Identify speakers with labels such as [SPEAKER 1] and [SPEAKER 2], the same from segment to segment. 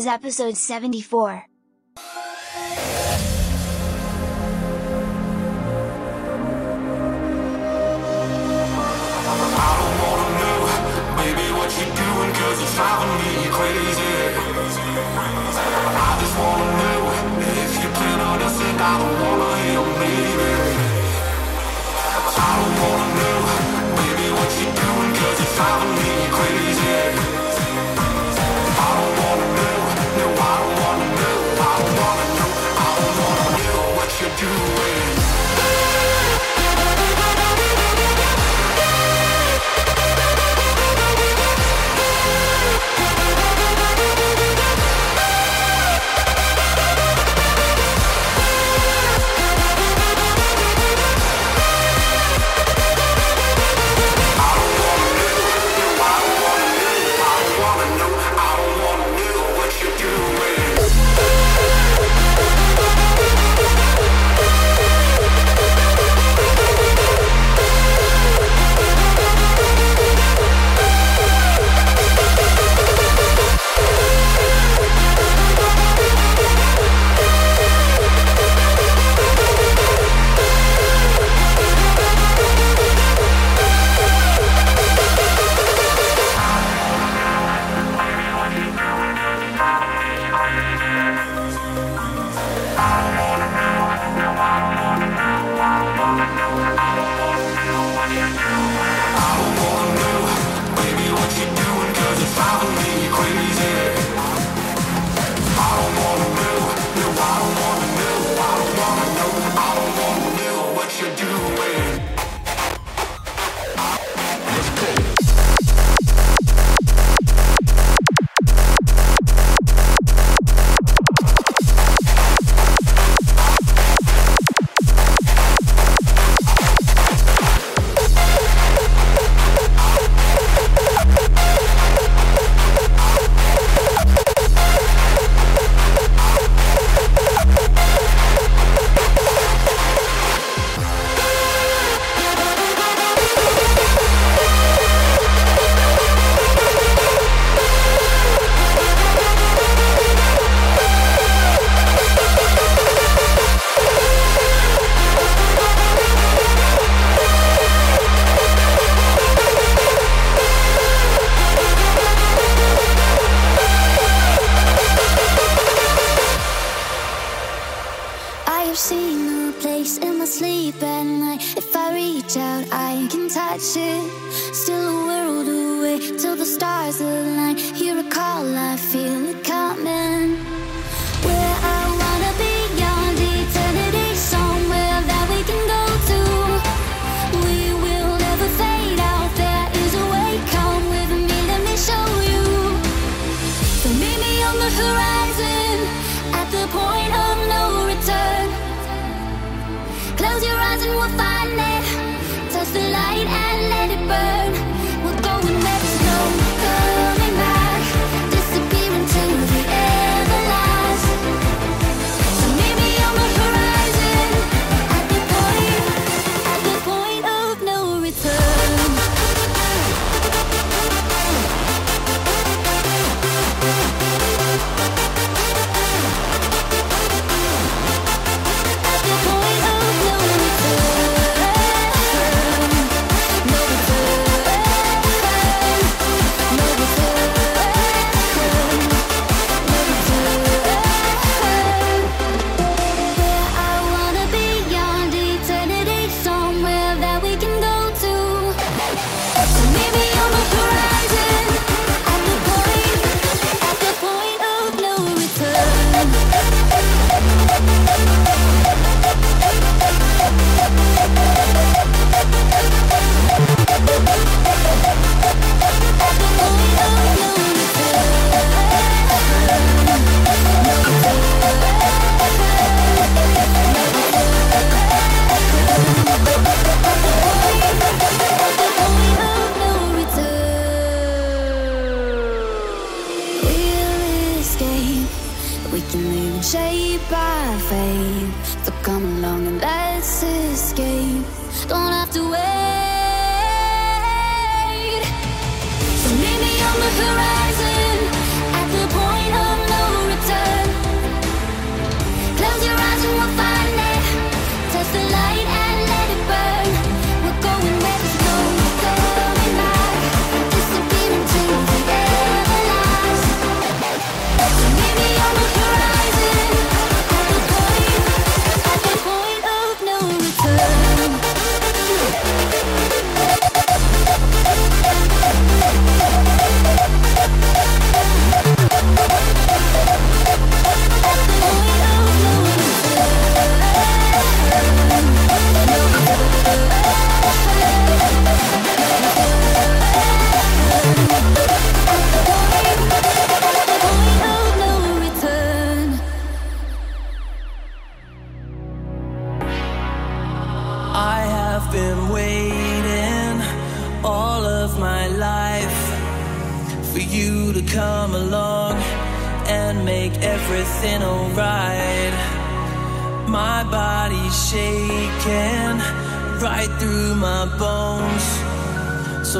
[SPEAKER 1] is episode 74.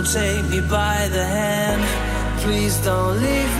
[SPEAKER 2] take me by the hand. Please don't leave me.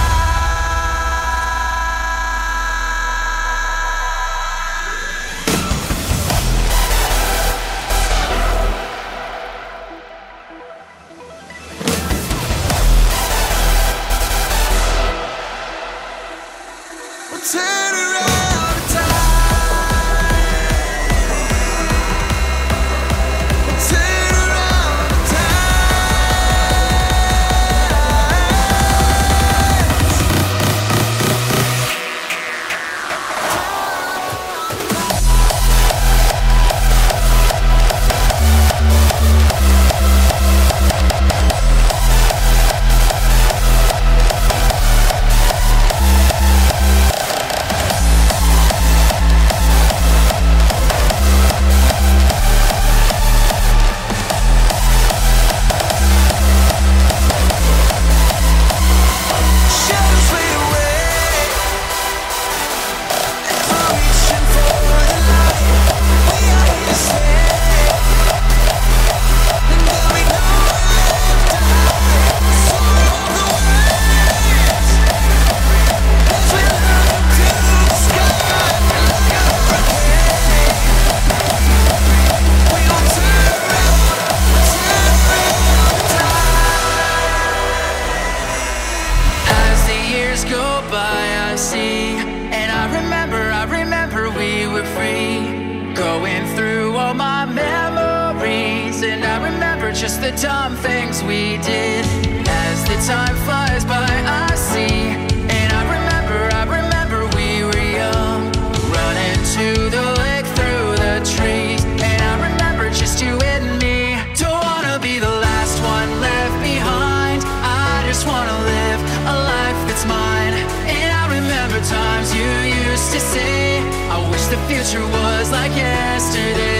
[SPEAKER 3] future was like yesterday.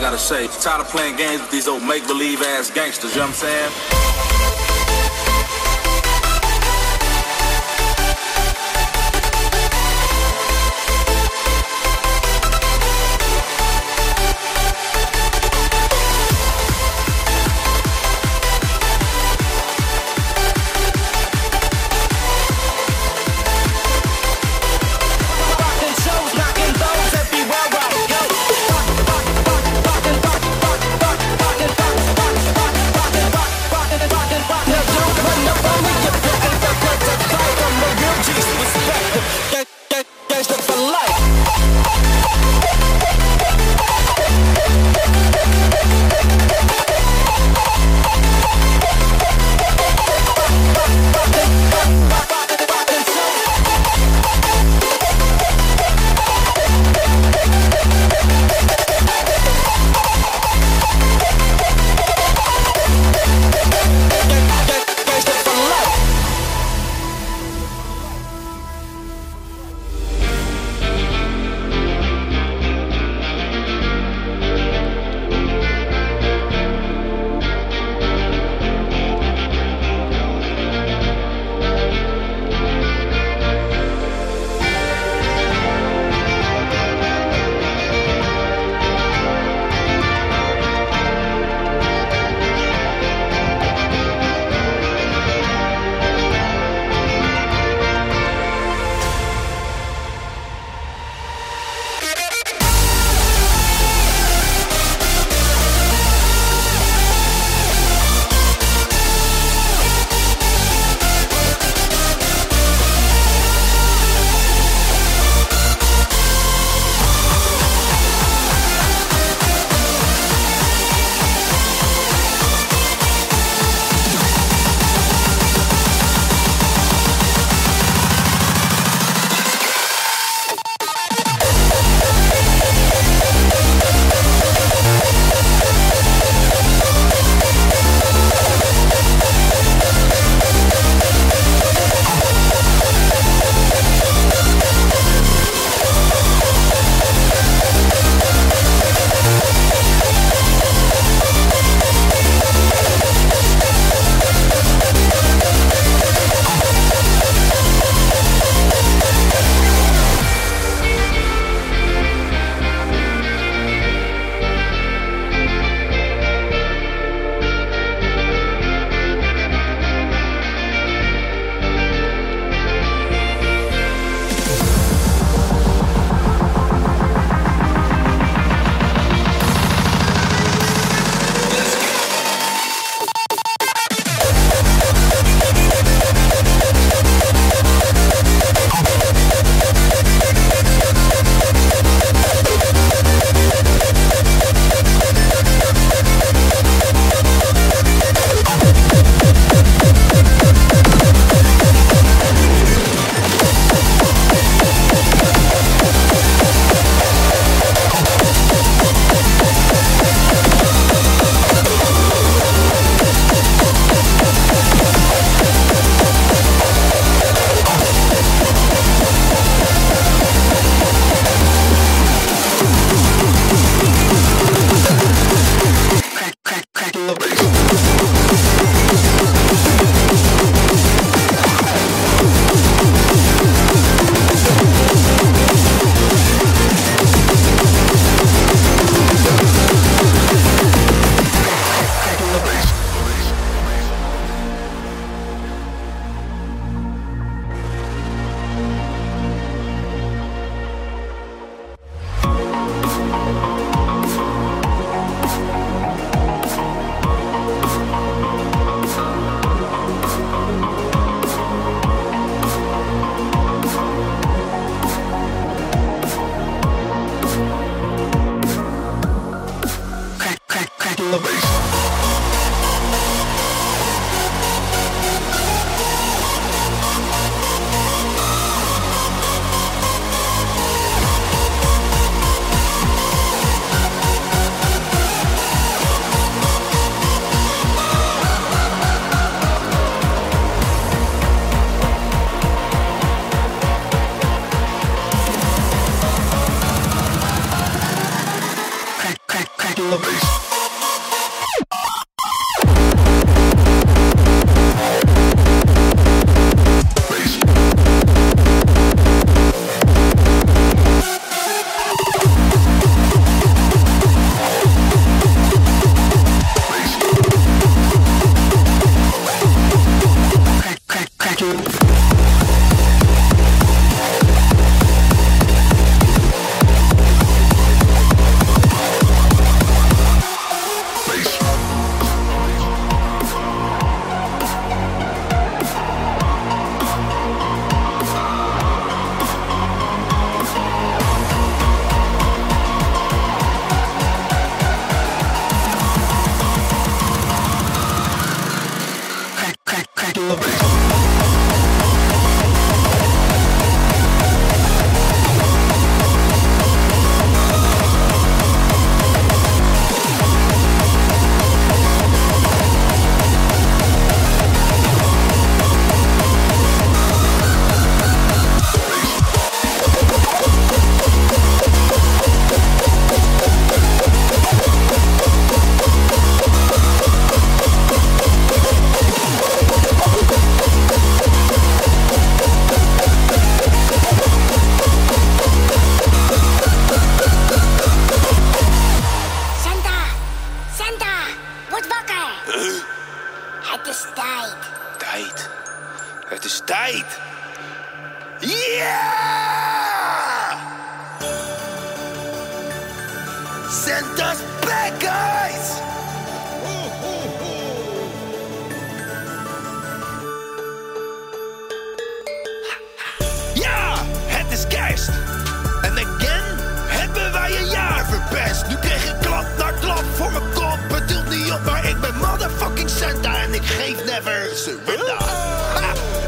[SPEAKER 3] I
[SPEAKER 4] gotta say. Tired of playing games with these old make-believe ass gangsters, you know what I'm saying?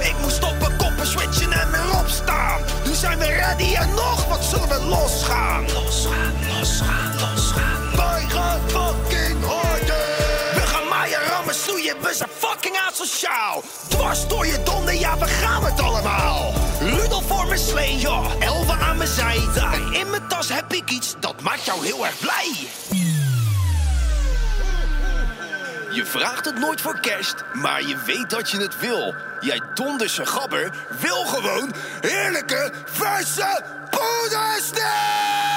[SPEAKER 5] Ik moest stoppen, koppen switchen en weer opstaan. Nu zijn we ready en nog wat zullen we losgaan. Losgaan, losgaan, losgaan. Wij gaan fucking harder. We gaan maaien, rammen, snoeien, we zijn fucking asociaal. Dwars door je donder, ja, we gaan het allemaal. Rudolf voor mijn slee, ja, elfen aan mijn zijde. In mijn tas heb ik iets, dat maakt jou heel erg blij. Je vraagt het nooit voor kerst, maar je weet dat je het wil. Jij donderse gabber wil gewoon heerlijke, verse poedersnee!